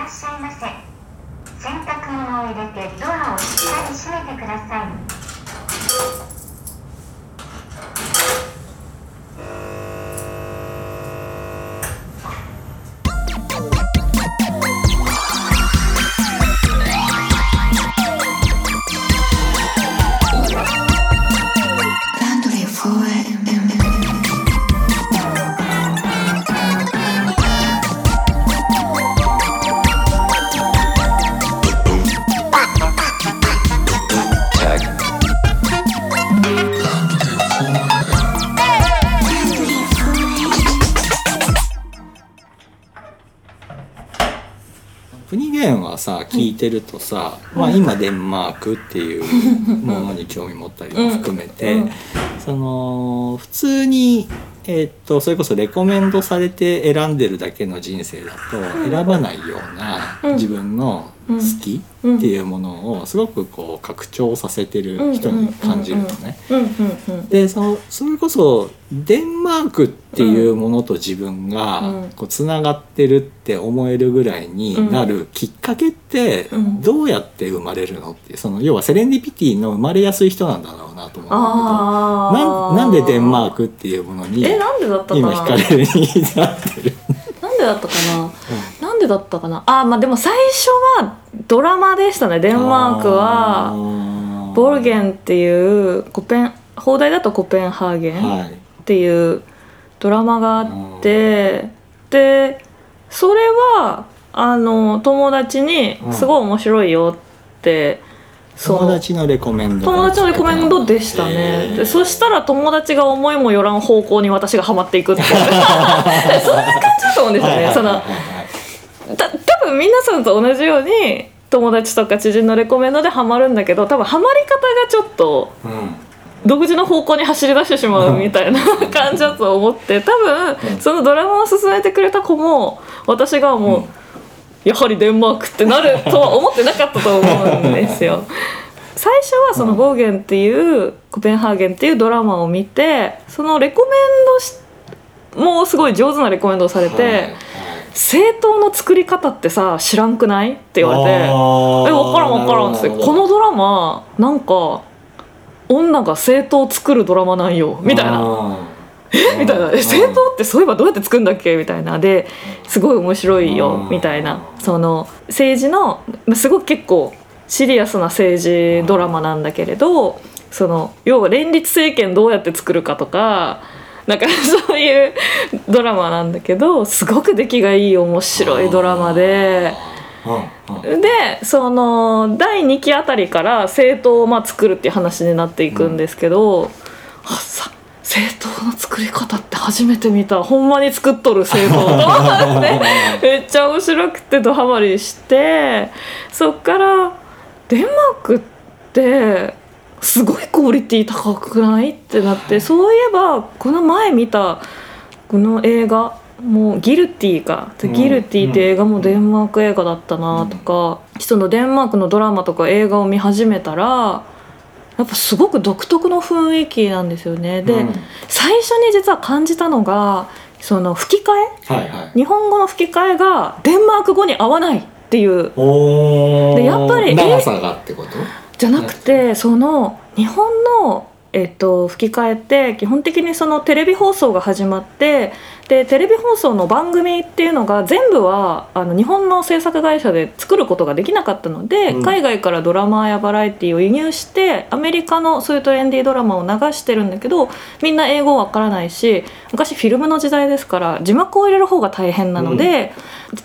らっしゃいませ。洗濯物を入れてドアをしっかり閉めてください。てるとさ、まあ、今デンマークっていう ものに興味持ったりも含めて、うん。うんその普通に、えーっとそれこそレコメンドされて選んでるだけの人生だと選ばないようなうん。自分の好きっていうものをすごくこう拡張させてる人に感じるのね。でそのそれこそデンマークっていうものと自分がつながってるって思えるぐらいになるきっかけってうん。どうやって生まれるのっていうその要はセレンディピティの生まれやすい人なんだろうなと思うんだけど。あなんでデンマークっていうものに今な惹かれるになってる。なんでだったかな、でだったかな？あまあでも最初はドラマでしたね。デンマークはボルゲンっていうコペン放題だとコペンハーゲンはい。っていうドラマがあって、でそれはあの友達にうん。すごい面白いよって、友達のレコメンド友達のレコメンドでしたね、でそしたら友達が思いもよらん方向に私がハマっていくって そんな感じだと思うんですよね、はいはいはいそのはいた多分皆さんと同じように友達とか知人のレコメンドでハマるんだけど多分ハマり方がちょっとうん。独自の方向に走り出してしまうみたいな 感じだと思って多分うん。そのドラマを進めてくれた子も私がもう、うん。やはりデンマークってなるとは思ってなかったと思うんですよ。最初はその「ボーゲン」っていう「コペンハーゲン」っていうドラマを見てそのレコメンドしもうすごい上手なレコメンドをされて、はいはい政党の作り方ってさ知らんくない？って言われて「え分からん分からん」っつってこのドラマなんか女が政党を作るドラマなんよみたいな。なみたいな「え政党ってそういえばどうやって作るんだっけ?」みたいな。ですごい面白いようんみたいな。その政治のまあすごく結構シリアスな政治ドラマなんだけれどその要は連立政権どうやって作るかとかなんか そういうドラマなんだけどすごく出来がいい面白いドラマで。うんうん。でその第2期あたりから政党をまあ作るっていう話になっていくんですけど、あさ政党の作り方って初めて見た。ほんまに作っとる政党と思って。めっちゃ面白くてドハマりして。そっからデンマークってすごいクオリティ高くない？ってなってそういえばこの前見たこの映画もうギルティか「うん。ギルティ」って映画もデンマーク映画だったなとか、そのデンマークのドラマとか映画を見始めたらやっぱすごく独特の雰囲気なんですよね。で、うん。最初に実は感じたのがその吹き替え？はいはい。日本語の吹き替えがデンマーク語に合わないっていう。でやっぱり長さがってこと？じゃなくてその日本の、えっと、吹き替えって基本的にそのテレビ放送が始まってでテレビ放送の番組っていうのが全部はあの日本の制作会社で作ることができなかったので、うん。海外からドラマやバラエティを輸入してアメリカのそういうトレンディードラマを流してるんだけどみんな英語わからないし昔フィルムの時代ですから字幕を入れる方が大変なので、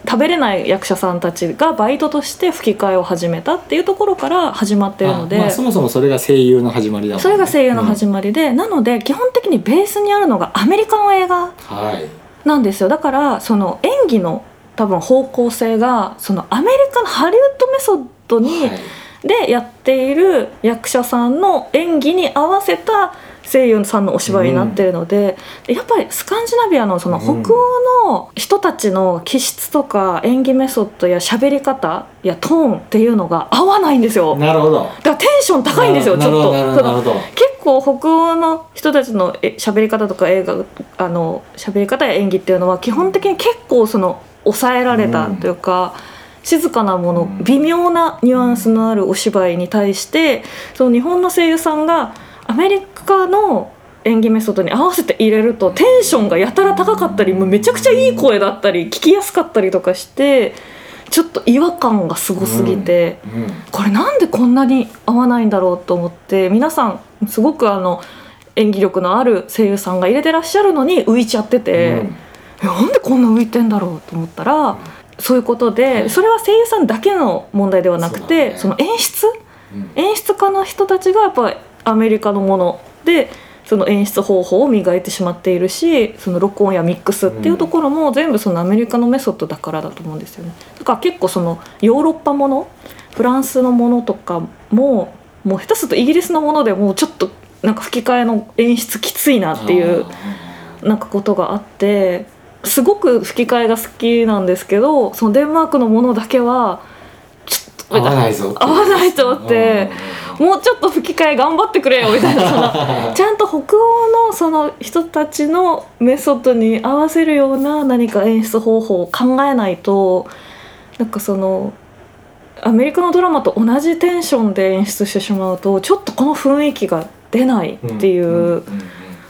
食べれない役者さんたちがバイトとして吹き替えを始めたっていうところから始まってるので。あまあ、そもそもそれが声優の始まりだね。それが声優の始まりで、なので基本的にベースにあるのがアメリカの映画。うん。はいなんですよ。だからその演技の多分方向性がそのアメリカのハリウッドメソッドに、はい。でやっている役者さんの演技に合わせた声優さんのお芝居になってるので、でやっぱりスカンジナビアのその北欧の人たちの気質とか演技メソッドや喋り方やトーンっていうのが合わないんですよ。なるほど。だからテンション高いんですよちょっと。結構北欧の人たちのえ喋り方とか映画あの喋り方や演技っていうのは基本的に結構その抑えられたというか、静かなもの、うん。微妙なニュアンスのあるお芝居に対してその日本の声優さんがアメリカの演技メソッドに合わせて入れるとテンションがやたら高かったりもうめちゃくちゃいい声だったり聞きやすかったりとかしてちょっと違和感がすごすぎて。うん。これなんでこんなに合わないんだろうと思って皆さんすごくあの演技力のある声優さんが入れてらっしゃるのに浮いちゃってて、えなんでこんな浮いてんだろうと思ったら、そういうことでそれは声優さんだけの問題ではなくてそ,、ね。の演出？うん。演出家の人たちがやっぱりアメリカのものでその演出方法を磨いてしまっているしその録音やミックスっていうところも全部そのアメリカのメソッドだからだと思うんですよね。だから結構そのヨーロッパものフランスのものとかももう下手するとイギリスのものでもうちょっとなんか吹き替えの演出きついなっていうなんかことがあってすごく吹き替えが好きなんですけどそのデンマークのものだけはちょっと合わないぞ合わないと思ってもうちょっと吹き替え頑張ってくれよみたいなその ちゃんと北欧のその人たちのメソッドに合わせるような何か演出方法を考えないとなんかそのアメリカのドラマと同じテンションで演出してしまうとちょっとこの雰囲気が出ないっていう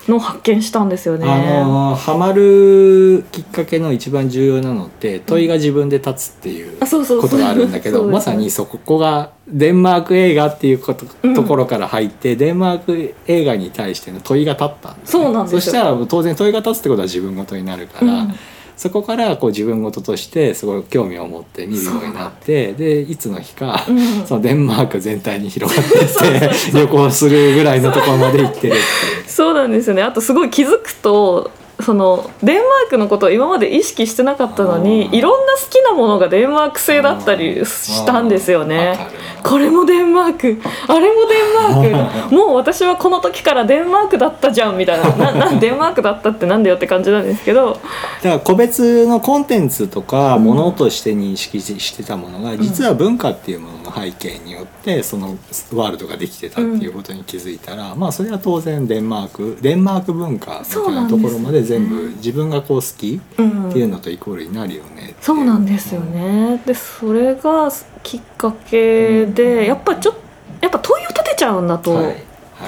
のを発見したんですよね。あのハマるきっかけの一番重要なのって問いが自分で立つっていうことがあるんだけどまさにそこがデンマーク映画っていうこと,、うんところから入ってデンマーク映画に対しての問いが立ったんです、そうなんですよ。そしたら当然問いが立つってことは自分ごとになるから、うんそこからこう自分ごととしてすごい興味を持って見るようになってでいつの日か、うん。そのデンマーク全体に広がってって旅行するぐらいのところまで行ってるって。そうなんですよね。あとすごい気づくとそのデンマークのことを今まで意識してなかったのにいろんな好きなものがデンマーク製だったりしたんですよわね。これもデンマーク。あれもデンマーク。もう私はこの時からデンマークだったじゃんみたいな。な なデンマークだったってなんだよって感じなんですけど。だから個別のコンテンツとかものとして認識してたものが実は文化っていうものの背景によってそのワールドができてたっていうことに気づいたら、まあそれは当然デンマークデンマーク文化みたいなところまで全部自分がこう好きうん。っていうのとイコールになるよねっていそうなんですよね。でそれがきっかけでやっぱちょっとやっぱ問いを立てちゃうんだとはい。はい。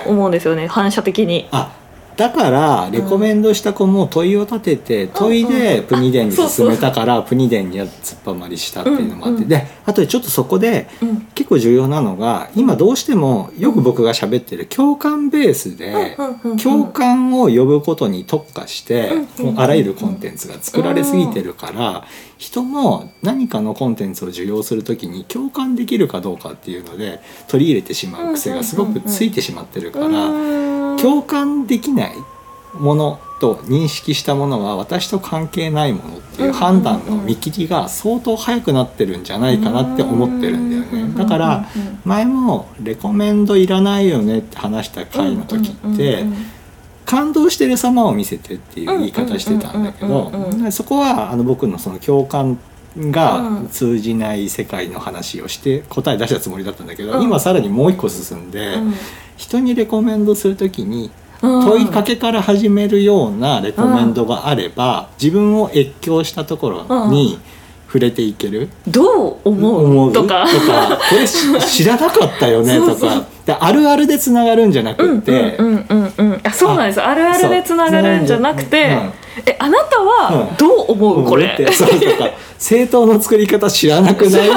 思うんですよね、反射的に。あだからレコメンドした子も問いを立てて問いでプニデンに進めたからプニデンには突っ張りしたっていうのもあって。であとちょっとそこでうん。結構重要なのが今どうしてもよく僕が喋ってる共感ベースで共感を呼ぶことに特化してあらゆるコンテンツが作られすぎてるから人も何かのコンテンツを受容する時に共感できるかどうかっていうので取り入れてしまう癖がすごくついてしまってるからうん共感できないものと認識したものは私と関係ないものっていう判断の見切りが相当早くなってるんじゃないかなって思ってるんだよね。だから前もレコメンドいらないよねって話した回の時って感動してる様を見せてっていう言い方してたんだけどそこはあの僕のその共感がうん。通じない世界の話をして答え出したつもりだったんだけどうん。今さらにもう一個進んで人にレコメンドする時にうん。問いかけから始めるようなレコメンドがあれば自分を越境したところに触れていける。どう思う？とか。これし知らなかったよね とか。であるあるでつながるんじゃなくって、あそうなんです。あるあるでつながるんじゃなくて、うんえあなたはどう思う、これ？ってそうとか。政党の作り方知らなくない？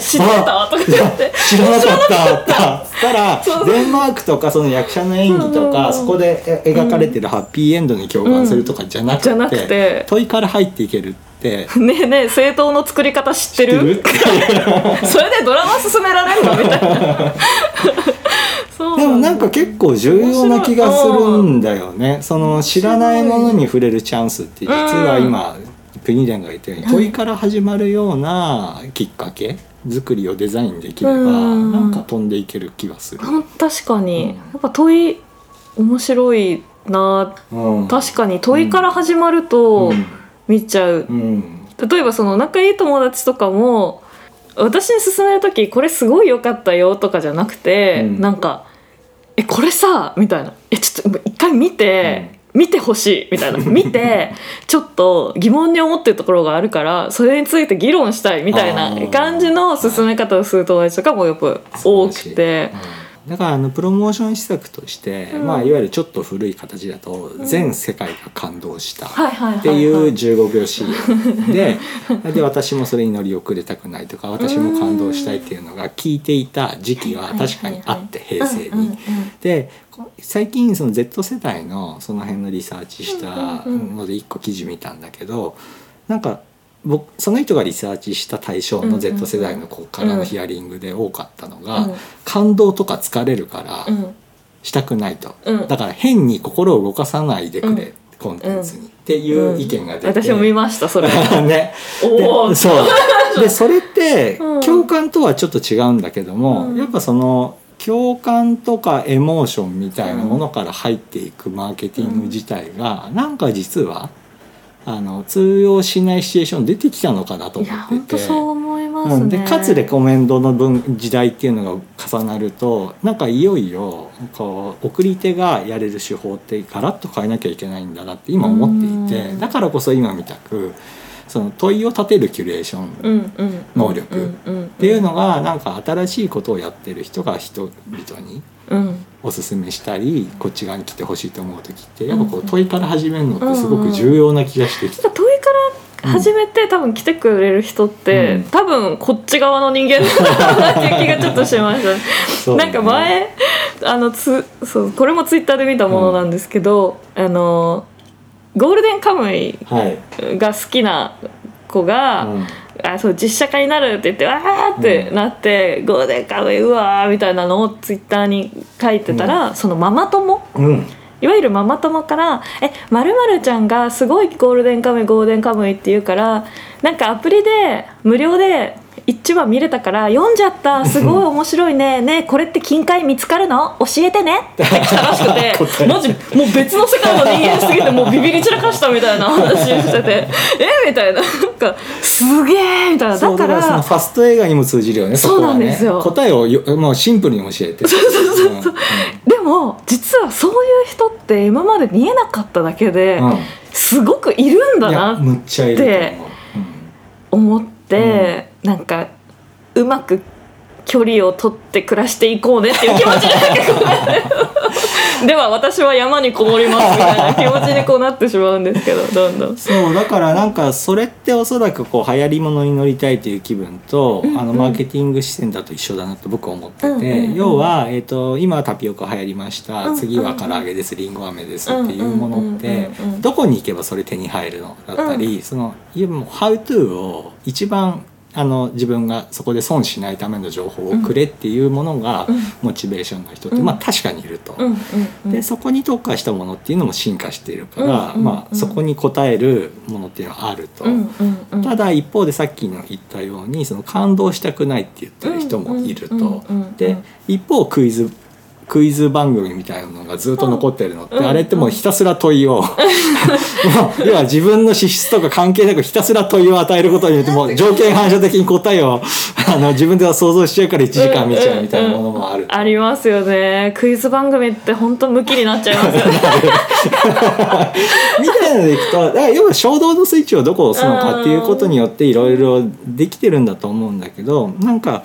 知ってたとか言って知らなかった。ったつった。らデンマークとかその役者の演技とうんかそこでえ描かれてるハッピーエンドに共感するとかじゃなくてて。問いから入っていけるって。ねえねえ政党の作り方知ってる？それでドラマ進められるの？みたいなでもなんか結構重要な気がするんだよね。その知らないものに触れるチャンスって実は今プニデンが言ったように問いから始まるようなきっかけ作りをデザインできればうん。なんか飛んでいける気がする。うん確かに、やっぱ問い面白いな。うん。確かに問いから始まると見ちゃう、うん。例えばその仲いい友達とかも私に勧める時これすごい良かったよとかじゃなくて、うん。なんか「えこれさ」みたいな「えちょっと一回見て、見てほしいみたいな。見てちょっと疑問に思ってるところがあるからそれについて議論したいみたいな感じの進め方をする友達とかもやっぱ多くて。だからあのプロモーション施策として、うん。まあ、いわゆるちょっと古い形だと全世界が感動したっていう15秒 CM でで私もそれに乗り遅れたくないとか私も感動したいっていうのが聞いていた時期は確かにあって平成に。で最近その Z 世代のその辺のリサーチしたので一個記事見たんだけどなんか僕その人がリサーチした対象の Z 世代の子からのヒアリングで多かったのが、うん。感動とか疲れるからうん。したくないと、うん。だから変に心を動かさないでくれ、コンテンツに、っていう意見が出て、私も見ましたそれ。ね。そう。でそれってうん。共感とはちょっと違うんだけども、うん。やっぱその共感とかエモーションみたいなものから入っていくマーケティング自体が、なんか実はあの通用しないシチュエーション出てきたのかなと思ってて。本当そう思いますね、うん、でかつレコメンドの分時代っていうのが重なるとなんかいよいよこう送り手がやれる手法ってガラッと変えなきゃいけないんだなって今思っていてうんだからこそ今みたくその問いを立てるキュレーション能力っていうのがなんか新しいことをやってる人が人々にうんおすすめしたりこっち側に来てほしいと思う時ってやっぱこう問いから始めるのってすごく重要な気がしてきた。問いから始めて、多分来てくれる人って、うん。多分こっち側の人間なんだなっていう気がちょっとしました、なんか前あのつそうこれもツイッターで見たものなんですけど、あのゴールデンカムイはい、が好きな子が、うんあそう実写化になるって言ってわーってなって、ゴールデンカムイうわーみたいなのをツイッターに書いてたら、そのママ友？うん。いわゆるママ友から「えまるちゃんがすごいゴールデンカムイゴールデンカムイって言うからなんかアプリで無料で一話見れたから読んじゃった。すごい面白いね。ねえこれって金塊見つかるの？教えてね」って来たらしくてマジもう別の世界の人間すぎてもうビビり散らかしたみたいな話してて「え？みたいな。なんか「すげえ!」みたいな。だからファスト映画にも通じるよねそうなんですよ。答えをよもうシンプルに教えてそうそうそうそうでも実はそういう人って今まで見えなかっただけで、うん。すごくいるんだなむっちゃいると思うで思って、なんかうまく距離を取って暮らしていこうねっていう気持ちに結構なって では私は山にこもりますみたいな気持ちにこうなってしまうんですけどどんどん。そうだからなんかそれっておそらくこう流行りものに乗りたいという気分と、うんうん。あのマーケティング視点だと一緒だなと僕は思ってて、うんうんうん要は、えー、と今はタピオカ流行りました、うんうん次は唐揚げです。りんご飴ですっていうものって、うんうんうん。うんどこに行けばそれ手に入るのだったり、そのいやもう「How to」を一番あの自分がそこで損しないための情報をくれっていうものがうん。モチベーションの人って、うん。まあ確かにいると。でそこに特化したものっていうのも進化しているから、まあ、そこに応えるものっていうのはあると、ただ一方でさっきの言ったようにその感動したくないって言ってる人もいると、で一方クイズクイズ番組みたいなのがずっと残ってるのって、うん。あれってもうひたすら問いを、もう要は自分の資質とか関係なくひたすら問いを与えることによってもう条件反射的に答えを あの自分では想像しちゃうから1時間見ちゃうみたいなものもある。ありますよね。クイズ番組って本当ムキになっちゃいますよね。みたいなのでいくと要は衝動のスイッチをどこを押すのかっていうことによっていろいろできてるんだと思うんだけどなんか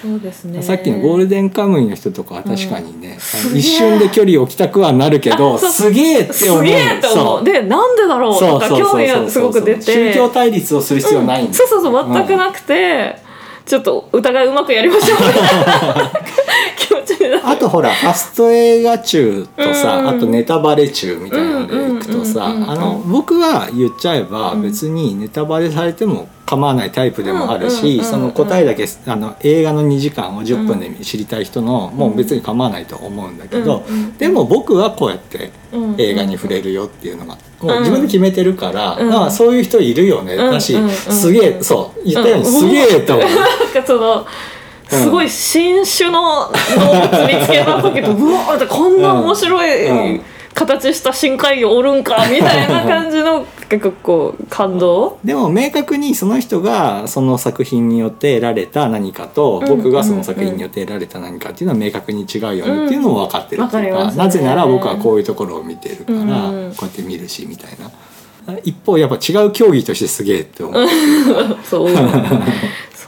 そうですね。さっきのゴールデンカムイの人とかは確かにね、うん。一瞬で距離を置きたくはなるけどすげえって思う。すげえって思そう。うでなんでだろうとか興味がすごく出て。宗教対立をする必要ないんだ、そうそうそう。全くなくて、ちょっと疑いうまくやりましょう。みたいな気持ちになってあとほらファスト映画中とさ、うん。あとネタバレ中みたいなのでいくとさ、僕は言っちゃえば別にネタバレされても構わないタイプでもあるし、その答えだけあの映画の2時間を10分で知りたい人の、もう別に構わないと思うんだけど、でも僕はこうやってうん映画に触れるよっていうのが。もう自分で決めてるから、うん。まあそういう人いるよね、だし、すげえそう言ったようにうん。すげえと思う。なんかそのすごい新種の動物見つけた時と うわこんな面白うん。い形した深海魚おるんかみたいな感じの結構こう感動？でも明確にその人がその作品によって得られた何かとうん。僕がその作品によって得られた何かっていうのは明確に違うよねっていうのも分かってるっていうかうん。ね。なぜなら僕はこういうところを見てるから、こうやって見るしみたいな。一方やっぱ違う競技としてすげえって思う そう。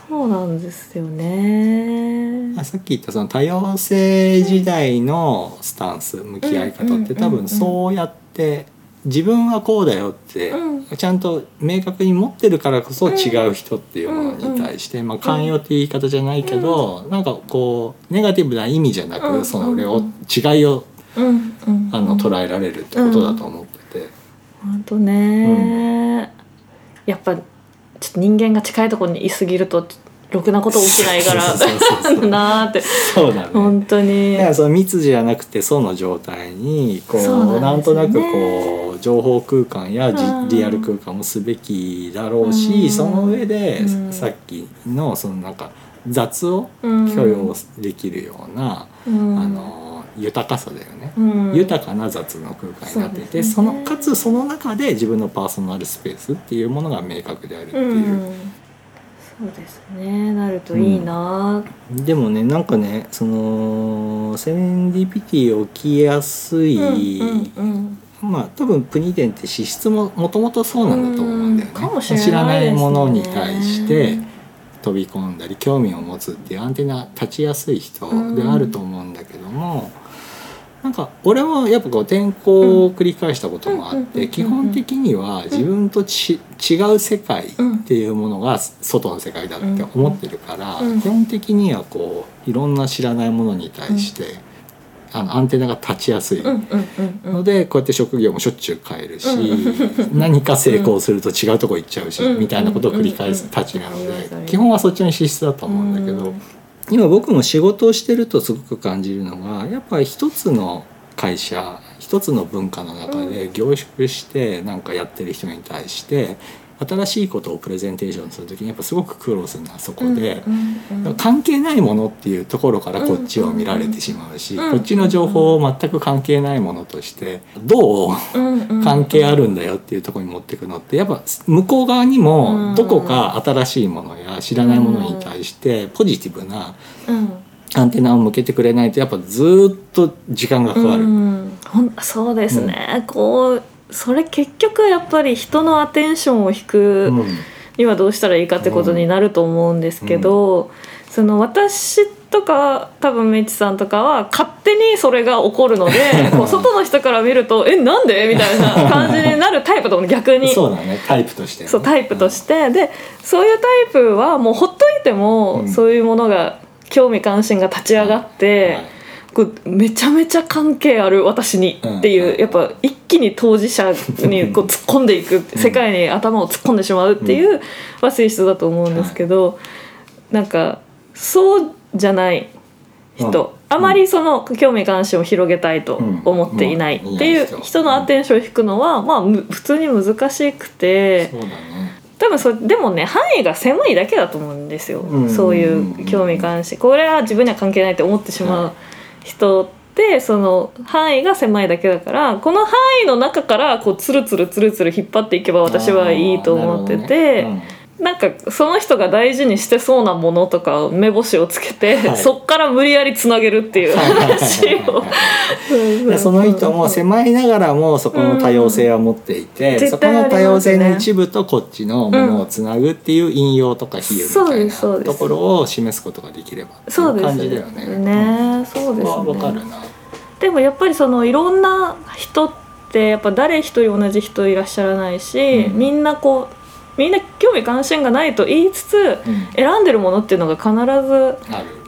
そうなんですよね。あさっき言ったその多様性時代のスタンス向き合い方って多分そうやって自分はこうだよってうん。ちゃんと明確に持ってるからこそ違う人っていうものに対してまあ寛容って言い方じゃないけどなんかこうネガティブな意味じゃなうん。くその俺を違いをあの捉えられるってことだと思ってて。本当ね、やっぱちょっと人間が近いところにいすぎるとろくなこと起きないからなーって。そうだね。本当に。だからその密じゃなくて素の状態にこうね。なんとなくこう情報空間やじうんリアル空間もすべきだろうし、うん。その上で、うん。さっきのそのなんか雑をうん許容できるような、うん。あの豊かさだよね。うん。豊かな雑の空間になっていてそ,、ね。のかつその中で自分のパーソナルスペースっていうものが明確であるっていう、うんそうですね。なるといいな、でもねなんかねそのセレンディピティ起きやすい、うんうんまあ多分プニデンって資質ももともとそうなんだと思うんだよね。うんかもしれないね。知らないものに対して飛び込んだり興味を持つっていうアンテナ立ちやすい人であると思うんだけども、なんか俺はやっぱこう転校を繰り返したこともあっうんて基本的には自分とち違う世界っていうものが外の世界だって思ってるからうん。基本的にはこういろんな知らないものに対してあのアンテナが立ちやすい。のでこうやって職業もしょっちゅう変えるし、うん。何か成功すると違うとこ行っちゃうし、うん。みたいなことを繰り返すたちなのうん。で、うん。基本はそっちの資質だと思うん。だけど、今僕も仕事をしてるとすごく感じるのがやっぱり一つの会社一つの文化の中で凝縮してなんかやってる人に対して新しいことをプレゼンテーションする時にやっぱすごく苦労するのはそこで。うんうんうん関係ないものっていうところからこっちを見られてしまうし、うんこっちの情報を全く関係ないものとしてどううんうん関係あるんだよっていうところに持っていくのってやっぱ向こう側にもどこか新しいものや知らないものに対してポジティブなうん。アンテナを向けてくれないとやっぱずーっと時間がかかる。うん。ほんそうですね、こうそれ結局やっぱり人のアテンションを引くうん。にはどうしたらいいかってことになると思うんですけど、その私とか多分メイチさんとかは勝手にそれが起こるので こう外の人から見ると「えなんで?」みたいな感じになるタイプと思う 逆に。そうだね。タイプとしてね、そうタイプとして、でそういうタイプはもうほっといても、うん。そういうものが興味関心が立ち上がって、はいこうめちゃめちゃ関係ある私にっていう、うん。やっぱ一気に当事者にこう突っ込んでいく、世界に頭を突っ込んでしまうっていうは性質だと思うんですけど、なんかそうじゃない人、うん。あまりその興味関心を広げたいと思っていないうんっていう人人のアテンションを引くのは、まあむ普通に難しくて。多分そでもね範囲が狭いだけだと思うんですよ、うん。そういう興味関心。これは自分には関係ないって思ってしまう人ってその範囲が狭いだけだからこの範囲の中からこうつるつるつるつる引っ張っていけば私はいいと思ってて、なんかその人が大事にしてそうなものとか目星をつけて、はい。そっから無理やりつなげるっていう 話を。その人も狭いながらもそこの多様性は持っていて、うん。そこの多様性の一部とこっちのものうんをつなぐっていう引用とか比喩みたいなところを示すことができればっていう感じだよね。ねそうです。ね。わかるな。でもやっぱりそのいろんな人ってやっぱ誰一人同じ人いらっしゃらないし、うん。みんなこうみんな興味関心がないと言いつつうん選んでるものっていうのが必ず。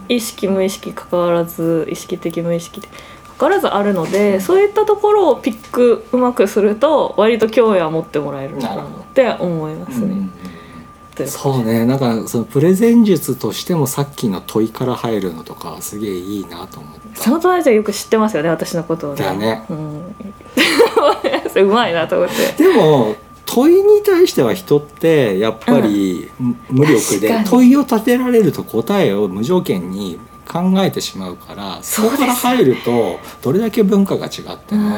意識無意識関わらず意識的無意識で関わらずあるので、そういったところをピックうまくすると割と興味は持ってもらえるなって思いますね。うそうねなんかそのプレゼン術としてもさっきの問いから入るのとかすげえいいなと思った。その友達はよく知ってますよね私のことをね。だねうん、うまいなと思って。でも問いに対しては人ってやっぱり無力で問いを立てられると答えを無条件に考えてしまうからそこから入るとどれだけ文化が違っても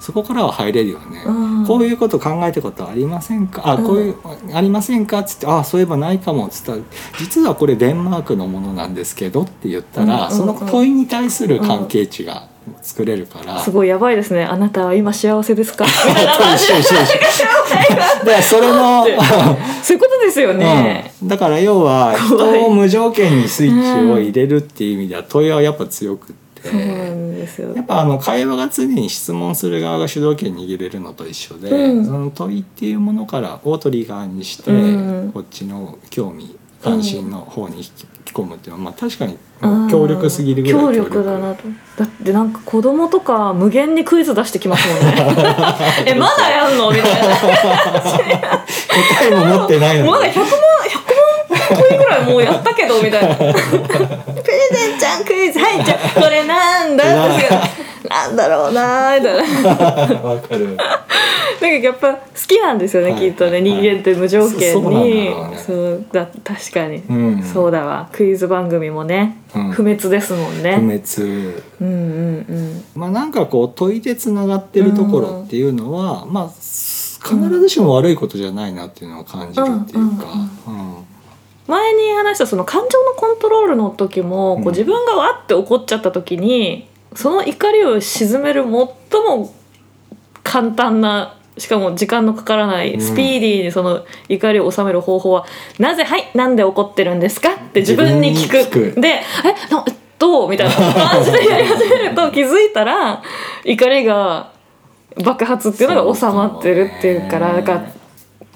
そこからは入れるよね、うん。こういうこと考えたことありませんか？あこういう、ありませんか？っつってあそういえばないかも。っつったら実はこれデンマークのものなんですけどって言ったら、うんうんうん。その問いに対する関係値が作れるから、すごいやばいですね。あなたは今幸せですか？みたいな感じ一緒一緒一緒でそれの そういうことですよね、うん、だから要は人を無条件にスイッチを入れるっていう意味では問いはやっぱ強くって、やっぱあの会話が常に質問する側が主導権握れるのと一緒で、うん。その問いっていうものからをトリガーにして、うん。こっちの興味関心の方に引き込むっていうのは、まあ、確かにうん強力すぎるぐらい強力。だなとだってなんか子供とか無限にクイズ出してきますもんね。えまだやんの？みたいな。答えも持ってないのに。まだ100万100万問いぐらいもうやったけどみたいな。プレゼンちゃん。クイズはいじゃあこれなんだって なんだろうなーみたいな。わかる。なんかやっぱ好きなんですよね、はい。きっとね、はい。人間って無条件に。ろうね。そうだ確かに、うん。そうだわ。クイズ番組もね、うん。不滅ですもんね。不滅。うんうんうん。まあなんかこう問いでつながってるところっていうのは、まあ必ずしも悪いことじゃないなっていうのを感じるっていうか、うん前に話したその感情のコントロールの時も、うん。こう自分がわって怒っちゃった時にその怒りを鎮める最も簡単なしかも時間のかからないうん。スピーディーにその怒りを収める方法は「なぜはいなんで怒ってるんですか?」って自分に聞く。で「えなえっと」みたいな。感じでやり始めると 気づいたら怒りが爆発っていうのが収まってるっていうからそうなんか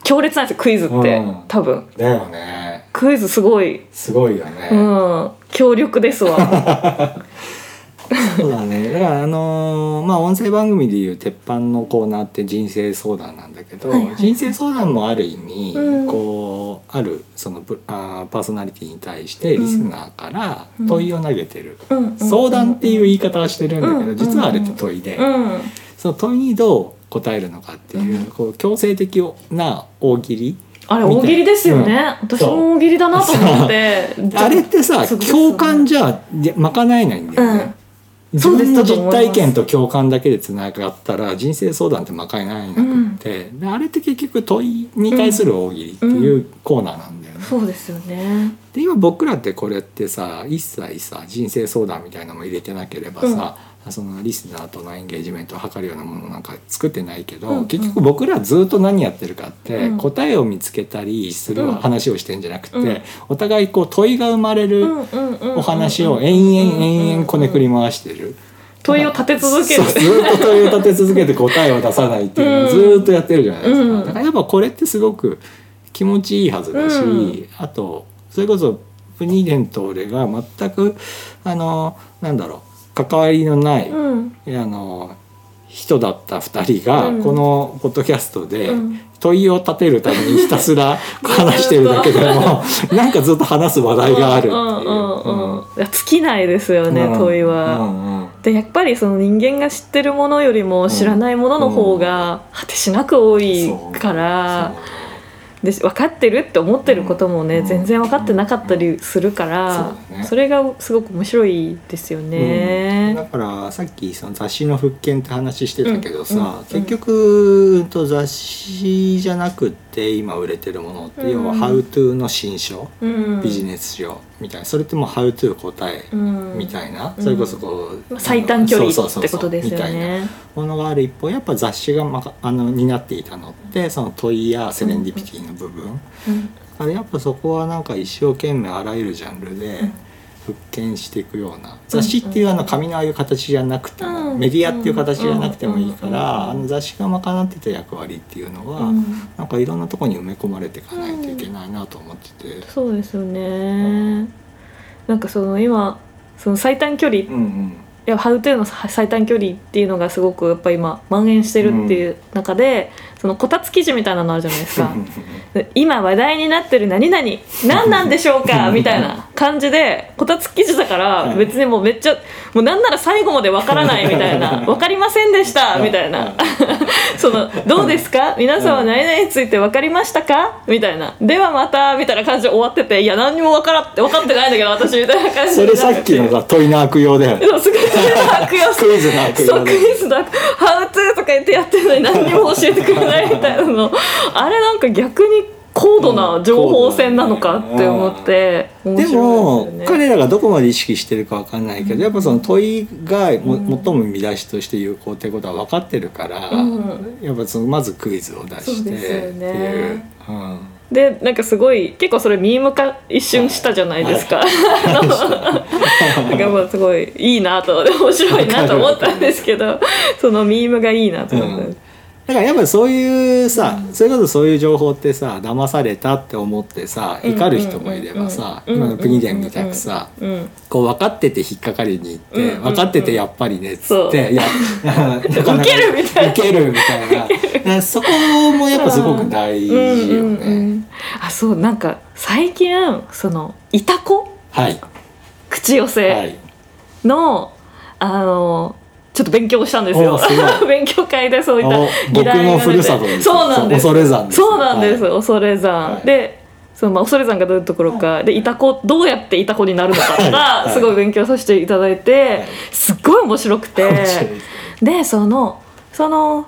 強烈なんですよクイズって、うん。多分。だよねクイズすごい、すごいよね、うん、強力ですわ。そうだね。だからあのーまあ音声番組でいう鉄板のコーナーって人生相談なんだけど、はいはい。人生相談もある意味、うん。こうあるそのぶあーパーソナリティに対してリスナーから問いを投げてる、うん相談っていう言い方はしてるんだけど、うん実はあれって問いで、うん、その問いにどう答えるのかっていう,、こう強制的な大喜利あれ大喜利ですよね。うん私も大喜利だなと思って。あれってさ共感じゃ賄えないんだよね。うです分の実体験と共感だけでつながったら人生相談って賄えなくって、であれって結局問いに対する大喜利っていうコーナーなんだよね。そうですよね。で今僕らってこれってさ一切さ人生相談みたいなのも入れてなければさ、そのリスナーとのエンゲージメントを図るようなものなんか作ってないけど、うんうん。結局僕らずっと何やってるかって、うん。答えを見つけたりするうん。話をしてんじゃなくて、うん。お互いこう問いが生まれるお話を延々延々こねくり回してる。問いを立て続ける。ずっと問いを立て続けて答えを出さないっていうのをずっとやってるじゃないですか、うん。だからやっぱこれってすごく気持ちいいはずだし、うん。あとそれこそプニデンと俺が全くあのなんだろう関わりのない、うん。あの人だった2人がうん。このポッドキャストでうん。問いを立てるためにひたすら 話してるだけでも なんかずっと話す話題があるっていう。尽きないですよね、うん。問いは。うんうん。でやっぱりその人間が知ってるものよりも知らないものの方が果てしなく多いから、で分かってるって思ってることもね、うん。全然分かってなかったりするから、そうだね。それがすごく面白いですようん。ね。だからさっきその雑誌の復権って話してたけどさ、結局うんと雑誌じゃなくって今売れてるものって、うん要は「How to」の新書、うんビジネス書みたいな。それってもう「How to」答えうん。みたいな、うん。それこそこう、最短距離ってことですよみたいなね。ものがある一方やっぱ雑誌が、まか、あの担っていたのってその問いやセレンディピティの部分、うん。あれやっぱそこはなんか一生懸命あらゆるジャンルで復権していくような雑誌っていうあの紙のああいう形じゃなくても、うん。メディアっていう形じゃなくてもいいかうん。ら、あの雑誌が賄ってた役割っていうのは、うん。なんかいろんなとこに埋め込まれていかないといけないなと思ってて。そうですよね。なんかその今その最短距離。うんうん。いやハウトゥーの最短距離っていうのがすごくやっぱ今蔓延してるっていう中で、そのこたつ記事みたいなのあるじゃないですか。で今話題になってる何々何なんでしょうかみたいな感じでこたつ記事だから別にもうめっちゃもうなんなら最後までわからないみたいな分かりませんでしたみたいな。そのどうですか？皆さんは何々について分かりましたか？みたいな。ではまたみたいな感じで終わってていや何にも分からって分かってないんだけど私みたいな感じそれさっきのが問いの悪用だよねそうクイズの悪そうクイズだ「ハウトゥとか言ってやってるのに何にも教えてくれないみたいなのあれなんか逆に高度な情報戦なのかって思って面で白もいですよね。彼らがどこまで意識してるかわかんないけど、やっぱその問いがも、最も見出しとして有効ってことは分かってるから、うん。やっぱそのまずクイズを出してっていう、うん、でなんかすごい結構それミーム化一瞬したじゃないですか。なんかもうすごいいいなと面白いなと思ったんですけどそのミームがいいなと思った。ん。です。だからやっぱそういうさ、それこそそういう情報ってさ騙されたって思ってさ怒る人もいればさ、うんうんうん今のプニデンみたくさ、うん。こう分かってて引っかかりに行って、うんうんうん。分かっててやっぱりねっつっていや ウケるみたいな。ウケるみたいな。そこもやっぱすごく大事よね、うんうんうん。あそうなんか最近そのいたこはい。口寄はせい。の、あのちょっと勉強したんですよ。おす 勉強会でそういったお僕のふるさそうなんです。恐山そうなんです、はい。恐山、はい。でそのまあ恐山がどういうところか。でいたこどうやっていたこになるのかとか、はい。すごい勉強させていただいて、い。すっごい面白くてでそのその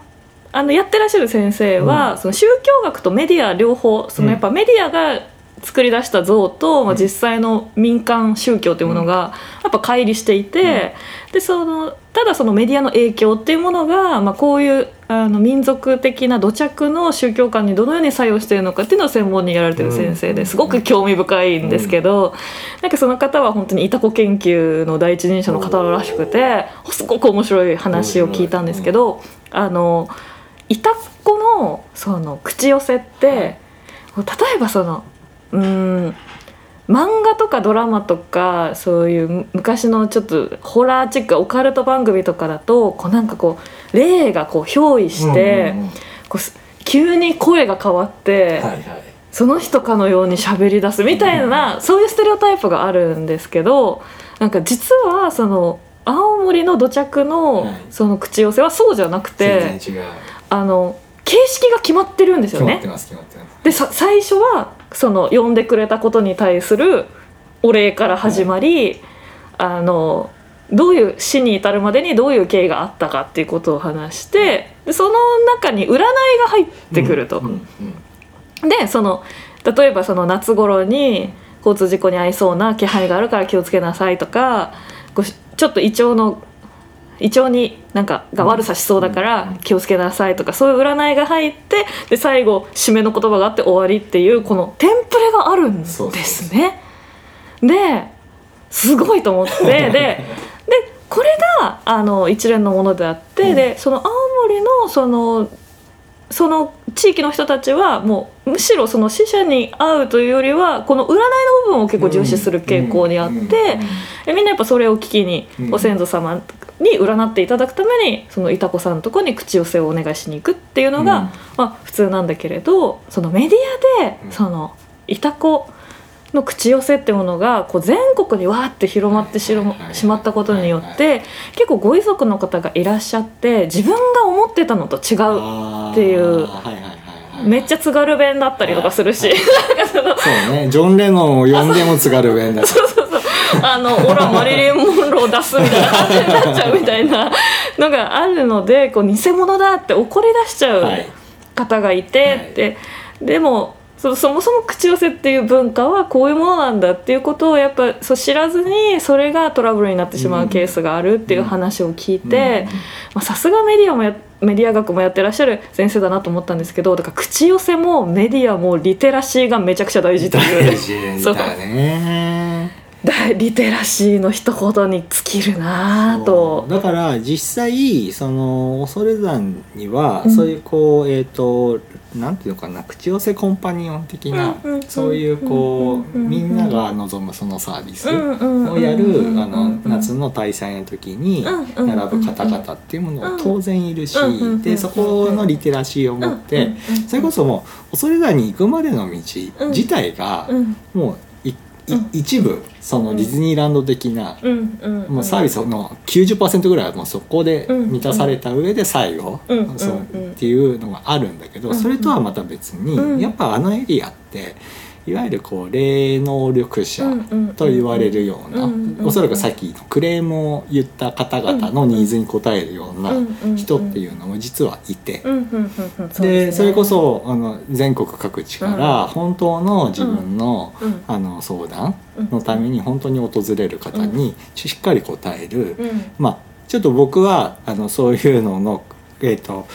あのやってらっしゃる先生は、その宗教学とメディア両方そのやっぱメディアが作り出した像と、まあ、実際の民間宗教というものがやっぱ乖離していて、でそのただそのメディアの影響っていうものが、まあ、こういうあの民族的な土着の宗教観にどのように作用しているのかっていうのを専門にやられてる先生ですごく興味深いんですけど、なんかその方は本当にイタコ研究の第一人者の方らしくてすごく面白い話を聞いたんですけど、あのイタコのその口寄せって、例えばそのうーん。漫画とかドラマとかそういうむ昔のちょっとホラーチックオカルト番組とかだとこうなんかこう霊がこう憑依して、うんうんうん。こうす急に声が変わって、はいはい。その人かのように喋り出すみたいな、そういうステレオタイプがあるんですけどなんか実はその青森の土着のはい。その口寄せはそうじゃなくて、全然違う。あの形式が決まってるんですよね。でさ最初はその呼んでくれたことに対するお礼から始まり、あのどういう死に至るまでにどういう経緯があったかっていうことを話してでその中に占いが入ってくると。でその例えばその夏頃に交通事故に遭いそうな気配があるから気をつけなさいとかこうしちょっと胃腸の胃腸になんかが悪さしそうだから気をつけなさいとかそういう占いが入ってで最後締めの言葉があって終わりっていうこのテンプレがあるんですね。ですごいと思って ででこれがあの一連のものであって、でその青森のそのその地域の人たちはもうむしろその死者に会うというよりはこの占いの部分を結構重視する傾向にあって、でみんなやっぱそれを聞きにうんご先祖様に占っていただくためにそのいたこさんのとこに口寄せをお願いしに行くっていうのが、うん。まあ、普通なんだけれどそのメディアでうん。そのいたこの口寄せってものがこう全国にわーって広まってしまったことによって結構ご遺族の方がいらっしゃって自分が思ってたのと違うっていうめっちゃ津軽弁だったりとかするしなんかそうね。ジョン・レノンを呼んでも津軽弁だから あのオラマリリン・モンロー出すみたいな感じになっちゃうみたいな のがあるのでこう偽物だって怒り出しちゃうはい。方がいて、ででもそそもそも口寄せっていう文化はこういうものなんだっていうことをやっぱそう知らずにそれがトラブルになってしまうケースがあるっていう話を聞いてまあさすがメディアもやメディア学もやってらっしゃる先生だなと思ったんですけどだから口寄せもメディアもリテラシーがめちゃくちゃ大事という。大事だね。大リテラシーの一言に尽きるなぁと。だから実際その恐山にはうんそういうこう、えっ、となんていうのかな口寄せコンパニオン的な、うんうんそういうこう、みんなが望むそのサービスををやる、あの夏の大祭の時にうん並ぶ方々っていうものは当然いるし、でそこのリテラシーを持って、それこそもう恐山に行くまでの道自体がうんもう一部そのディズニーランド的な、もうサービスの90%ぐらいはもうそこで満たされた上で最後、うん。そううん。っていうのがあるんだけど、うん。それとはまた別に、うん。やっぱあのエリアっていわゆるこう霊能力者と言われるような、うんうんうん。おそらくさっきのクレームを言った方々のニーズに応えるような人っていうのも実はいて。ですそねれこそあの全国各地から本当の自分の,、うん。あの相談のために本当に訪れる方にしっかり答える、うん。まあちょっと僕はあのそういうののえっ、と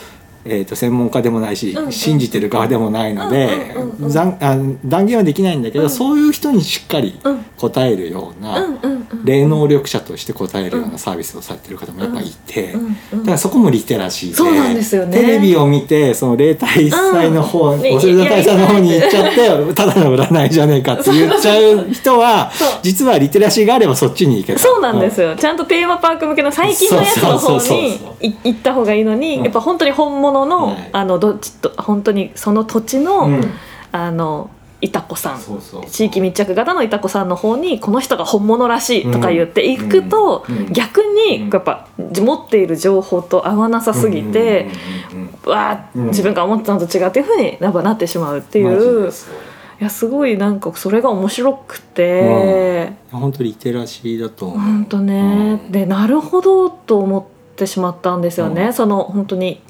えー、と専門家でもないし、うんうん。信じてる側でもないので、うんうんうんうんざん。あ断言はできないんだけど、うん。そういう人にしっかりうん。答えるような、うんうんうん。霊能力者として答えるようなサービスをされてる方もやっぱいて、うんうんだからそこもリテラシーでそうなんですよね。テレビを見てその霊体祭の方、うん。おそれ座大祭の方に行っちゃってただの占いじゃねえかって言っちゃう人は実はリテラシーがあればそっちに行けた。そうなんですよ。ちゃんとテーマパーク向けの最近のやつの方に行った方がいいのに、うん。やっぱ本当に本物の,、はい。あのどっちと本当にその土地の、うん。あのいたこさん。地域密着型のいたこさんの方にこの人が本物らしいとか言って行くと、うん。うん。逆にうん。やっぱ持っている情報と合わなさすぎて、うんうんうんうんわあうん。自分が思ってたのと違うっていうふうにやっぱなってしまうっていう。い。やすごいなんかそれが面白くて。本当リテラシーだと。本当ね、うん。でなるほどと思ってしまったんですよね、うん。その本当に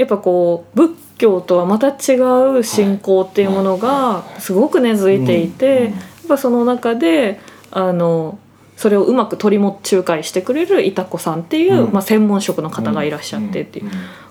やっぱこう仏教とはまた違う信仰っていうものがすごく根付いていて、やっぱその中であのそれをうまく取りも仲介してくれるいたこさんっていう、うん。まあ、専門職の方がいらっしゃってってい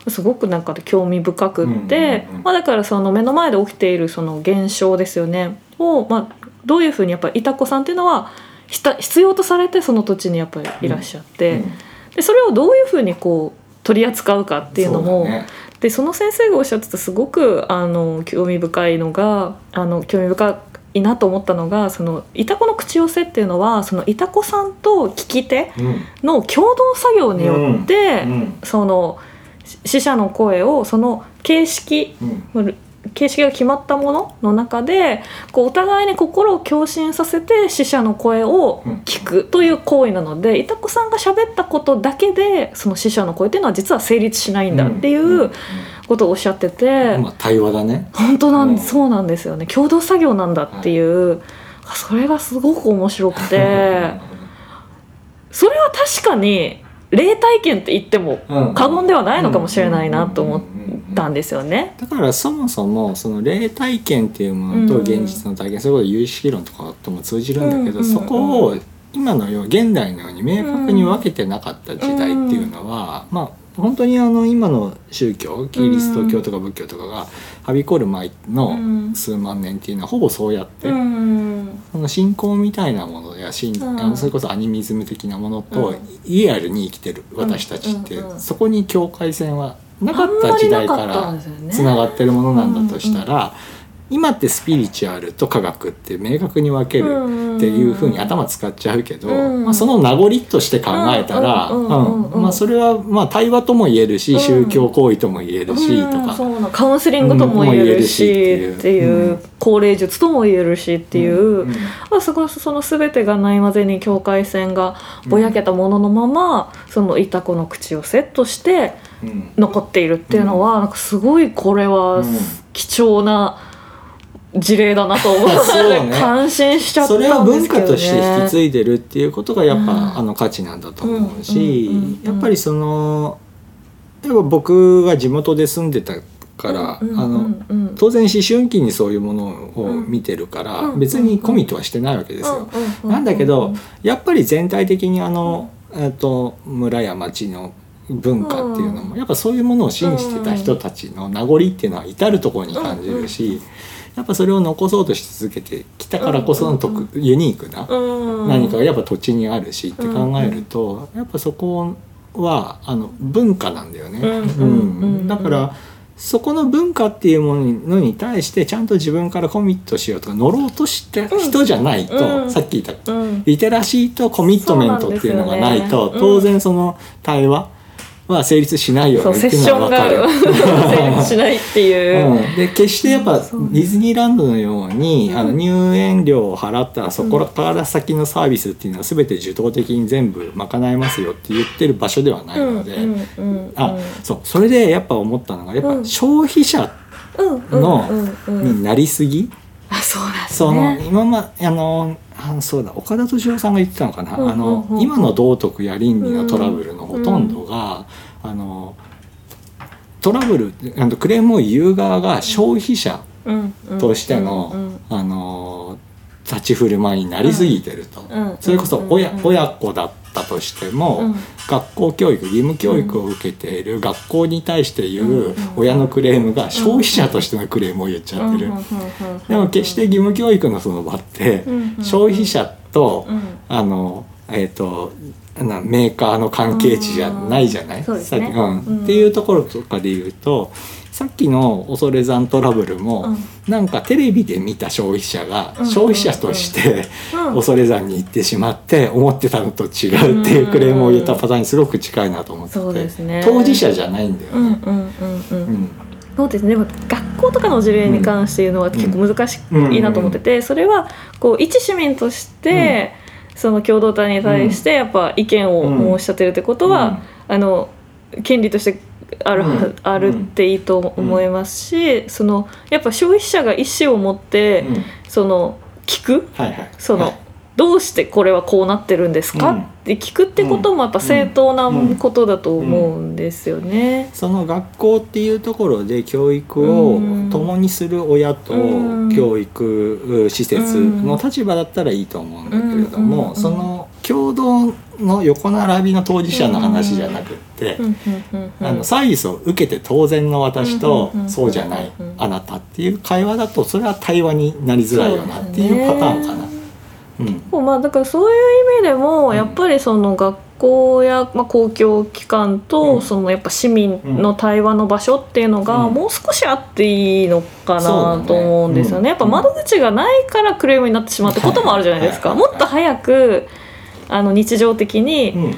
う、すごくなんか興味深くって、まあ、だからその目の前で起きているその現象ですよねを、まあ、どういうふうにやっぱりいたこさんっていうのは必要とされてその土地にやっぱりいらっしゃって、うん。でそれをどういうふうにこう取り扱うかっていうのもね。でその先生がおっしゃってたすごくあの興味深いのがあの興味深いなと思ったのがそのいたこの口寄せっていうのはそのいたこさんと聞き手うん。の共同作業によって、うん。そのし死者の声をその形式うん形式が決まったものの中でこうお互いに心を共振させて死者の声を聞くという行為なので、いたこさんが喋ったことだけでその死者の声っていうのは実は成立しないんだっていうことをおっしゃってて、まあ対話だね。本当なん、うん。そうなんですよね。共同作業なんだっていう、それがすごく面白くてそれは確かに霊体験って言ってもうん過言ではないのかもしれないなと思ったんですよね。だからそもそもその霊体験っていうものと現実の体験、そういうこと有識論とかとも通じるんだけど、うん。そこを今のよう現代のように明確に分けてなかった時代っていうのは、まあ本当にあの今の宗教キリスト教とか仏教とかがはびこる前のうん。数万年っていうのはほぼそうやって、うん。その信仰みたいなものや信、うん。あのそれこそアニミズム的なものと、うん。リアルに生きてる私たちって、うんうんうん。そこに境界線はなかった時代からつながってるものなんだとしたら、今ってスピリチュアルと科学って明確に分けるっていうふうに頭使っちゃうけど、うんまあ、その名残として考えたらそれはまあ対話とも言えるし、うん。宗教行為とも言えるし、とか。うんそうなカウンセリングとも言えるしってていう。う高齢術とも言えるしっていう、うんあそこその全てがないまぜに境界線がぼやけたもののまま、そのいたこの口をセットしてうん残っているっていうのは、なんかすごいこれはうん。貴重な事例だなと思って、ね。感心しちゃったんそれを文ですけどね。化として引き継いでるっていうことがやっぱ、うん。あの価値なんだと思うし、やっぱりそのやっぱ僕が地元で住んでたから、あのうん当然思春期にそういうものを見てるから、うん別にコミットはしてないわけですよ。なんだけどやっぱり全体的にあの、えっと村や町の文化っていうのも、やっぱそういうものを信じてた人たちの名残っていうのは至る所に感じるし、やっぱそれを残そうとし続けてきたからこその特、ユニークなうん何かがやっぱ土地にあるしって考えると、やっぱそこはあの文化なんだよね。うん。だからそこの文化っていうものに対してちゃんと自分からコミットしようとか乗ろうとして人じゃないと、うん。さっき言ったうん。リテラシーとコミットメントっていうのがないと、そうなん。当然その対話は成立しないよねっていうのは分かがる。成立 しないっていう。うん、で決してやっぱディズニーランドのように、うん。あの入園料を払ったらそこから先のサービスっていうのは全て受動的に全部賄えますよって言ってる場所ではないので、うんうんあそう。それでやっぱ思ったのがやっぱうん。消費者のうんうんになりすぎ？あそうなんですそのね今まあのあのそうだ。岡田敏夫さんが言ってたのかな、うんうんうん。あの今の道徳や倫理のトラブルのほとんどが、あのトラブルあのクレームを言う側が消費者うんうん。としての、うんうんあの立ち振る舞いになりすぎてると、うんそれこそうん親,、うん。親子だったとしても、うん。学校教育義務教育を受けている学校に対して言う親のクレームが消費者としてのクレームを言っちゃってる。でも決して義務教育のその場って消費者とうん。あのえっ、となメーカーの関係値じゃないじゃない、っていうところとかで言うとさっきの恐山トラブルも、うん。なんかテレビで見た消費者がうん。消費者としてうん。恐山に行ってしまって思ってたのと違うっていうクレームを言ったパターンにすごく近いなと思ってて。そうですね。当事者じゃないんだよね。うんうんうんうん。うん。そうですね。学校とかの事例に関して言うのは結構難しいなと思っててそれはこう一市民としてその共同体に対してやっぱ意見を申し立てるってことはあの権利としてあるあるっていいと思いますしそのやっぱ消費者が意思を持ってうん。その聞く？はいはい。その、はい。どうしてこれはこうなってるんですか、うん。って聞くってこともやっぱ正当なことだと思うんですよね。その学校っていうところで教育をうん。共にする親とうん。教育施設の立場だったらいいと思うんだけれどうんもその共同の横並びの当事者の話じゃなくってあのサービスを受けて当然の私とそうじゃないうんあなたっていう会話だとそれは対話になりづらいよなっていうパターンかな。うん。まあだからそういう意味でもうん。やっぱりその学校や、まあ、公共機関うとん。そのやっぱ市民の対話の場所っていうのがうん。もう少しあっていいのかなと思うんですよね。うん。やっぱ窓口がないからクレームになってしまうってこともあるじゃないですか。もっと早くあの日常的にうん。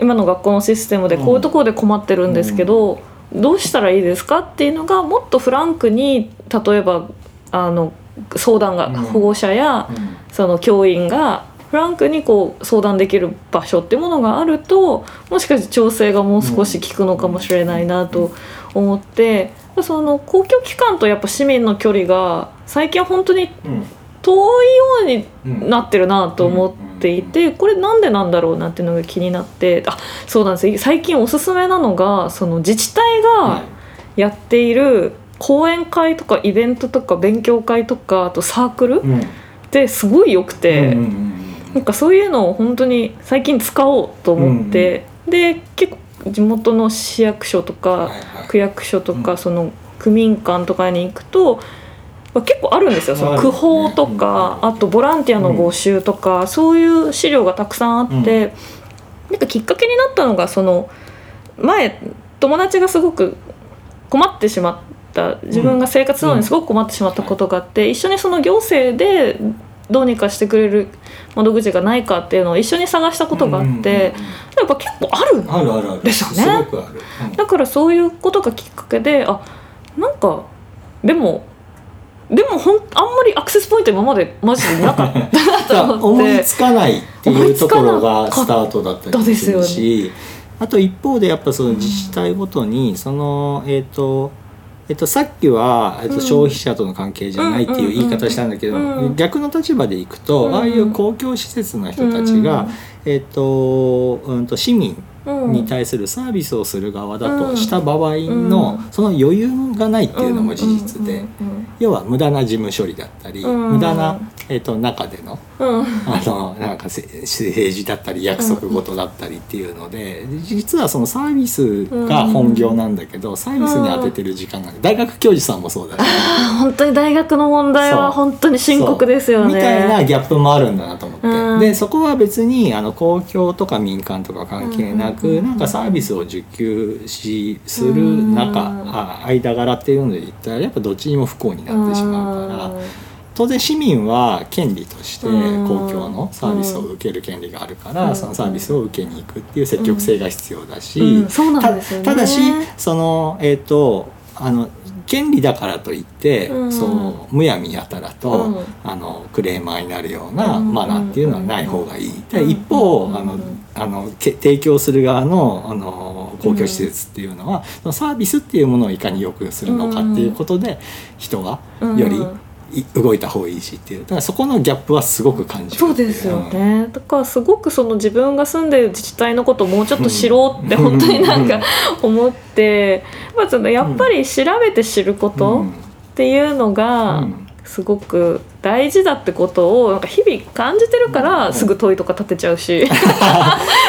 今の学校のシステムでこういうところで困ってるんですけど、どうしたらいいですかっていうのがもっとフランクに例えばあの相談が、うん。保護者やその教員がフランクにこう相談できる場所っていうものがあるともしかして調整がもう少し効くのかもしれないなと思って、その公共機関とやっぱ市民の距離が最近は本当にうん。遠いようにうんなってるなと思っていてこれなんでなんだろうなっていうのが気になってあそうなんです。よ最近おすすめなのがその自治体がやっている講演会とかイベントとか勉強会とかあとサークルうん。ってすごい良くて、うんうんうんなんかそういうのを本当に最近使おうと思って、で結構地元の市役所とか区役所とか、うん。その区民館とかに行くと。まあ結構あるんですよその区報とかあ,、とボランティアの募集とか、そういう資料がたくさんあって、なんかきっかけになったのがその前友達がすごく困ってしまった自分が生活するのにすごく困ってしまったことがあって、一緒にその行政でどうにかしてくれる窓口がないかっていうのを一緒に探したことがあって、やっぱ結構あるあるあるある。ですよねすごくある、うん。だからそういうことがきっかけであなんかでもでもほんあんまりアクセスポイント今までマジでなかったなと思 思いってつかないっていうところがスタートだったりもするし、あと一方でやっぱその自治体ごとにそのえっ、とえっと、さっきは、えっと、うん。消費者との関係じゃないっていう言い方したんだけど、逆の立場でいくと、うんああいう公共施設の人たちが、えっとうん、と市民うんに対するサービスをする側だうん。とした場合の、うん。その余裕がないっていうのも事実で、うん要は無駄な事務処理だったり、うん。無駄な、えっと中でのあのなんかせ政治だったり約束事だったりっていうので、実はそのサービスが本業なんだけど、サービスに当ててる時間が大学教授さんもそうだし、あ本当に大学の問題は本当に深刻ですよね。みたいなギャップもあるんだなと思って、うん。でそこは別にあの公共とか民間とか関係なく、うん。うんうんなんかサービスを受給しする中、間柄っていうので言ったらやっぱどっちにも不幸になってしまうから。当然市民は権利としてうん。公共のサービスを受ける権利があるから、うん。そのサービスを受けに行くっていう積極性が必要だし、たただしそのえっ、とあの権利だからといって、うん。そのむやみやたらと、うん。あのクレーマーになるようなうん。マナーっていうのはない方がいい。でうん。一方うん。あのあのけ提供する側のあの公共施設っていうのは、そのサービスっていうものをいかに良くするのかっていうことで人がよりい動いた方がいいしっていう。だからそこのギャップはすごく感じるそうですよね、だからすごくその自分が住んでる自治体のことをもうちょっと知ろうって本当になんか思って、まあ、そのやっぱり調べて知るこうん。とっていうのがうん。すごく大事だってことをなんか日々感じてるからすぐ問いとか立てちゃうし、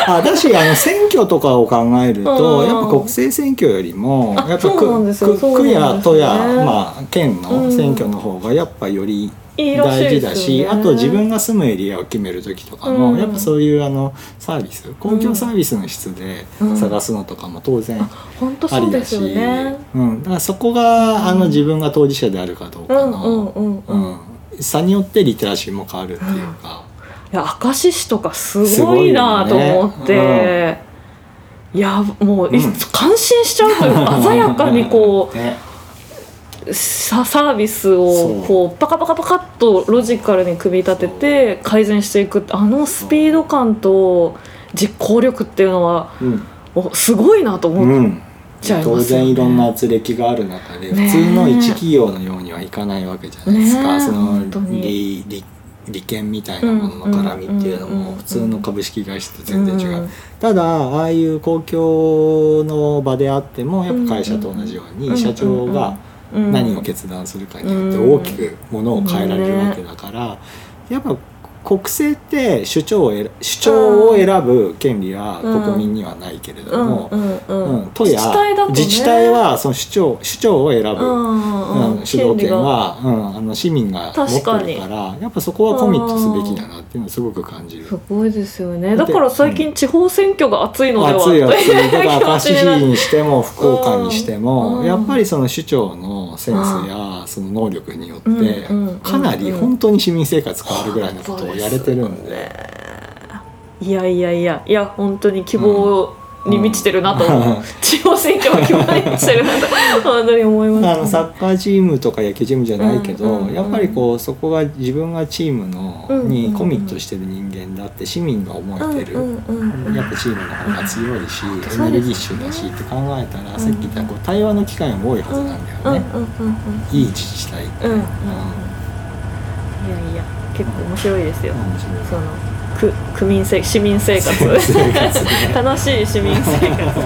あだしあの選挙とかを考えると、うんやっぱ国政選挙よりもあやっぱ区や都や、まあ、県の選挙の方がやっぱより大事だしねあと自分が住むエリアを決める時とかも、うん。やっぱそういうあのサービス公共サービスの質でうん。探すのとかも当然本当ありだし、よね。うん、だからそこがあの自分が当事者であるかどうかうんうんの、うんうん。うん差によってリテラシーも変わるっていうか。いや明石市とかすごいなと思って、いやもういうん。感心しちゃうというか鮮やかにこ ね。うササービスをこうパカパカパカッとロジカルに組み立てて改善していくあのスピード感と実行力っていうのはすごいなと思っうん、ちゃいますよね。当然いろんな圧力がある中で、ね普通の一企業のようにはいかないわけじゃないですか、ねその利利利権みたいなものの絡みっていうのも普通の株式会社と全然違う、うんただああいう公共の場であってもやっぱ会社と同じように社長が何を決断するかによって大きくものを変えられるわけだから、やっぱ国政って首長を選首長を選ぶ権利は国民にはないけれども、うん都や自治体だとね。自治体はその首長首長を選ぶ、うん主導権は、うん、あの市民が持ってるからやっぱそこはコミットすべきだなっていうのをすごく感じる。す。ごいですよね。だから最近地方選挙が熱いのでは暑い暑い。だから明石市にしても 福岡にしても、うん。やっぱりその首長のセンスやその能力によってかなり本当に市民生活変わるぐらいのことをやれてるんで。いやいやいやいや本当に希望に満ちてるなと。思う、うん。地方選挙は希望に満ちてるなと 本当に思います、あのサッカーチームとか野球チームじゃないけど、うん。うんうんやっぱりこうそこが自分がチームの、にコミットしてる人間だって市民が思えてる、うんうんうんやっぱチームの方が強いし、うんエネルギッシュだしって考えたら、さっき言ったこう対話の機会も多いはずなんだよね、うんうんうんうんいい自治体って、うんうんうん。いやいや結構面白いですよ、その区区民生市民生活。楽しい市民生活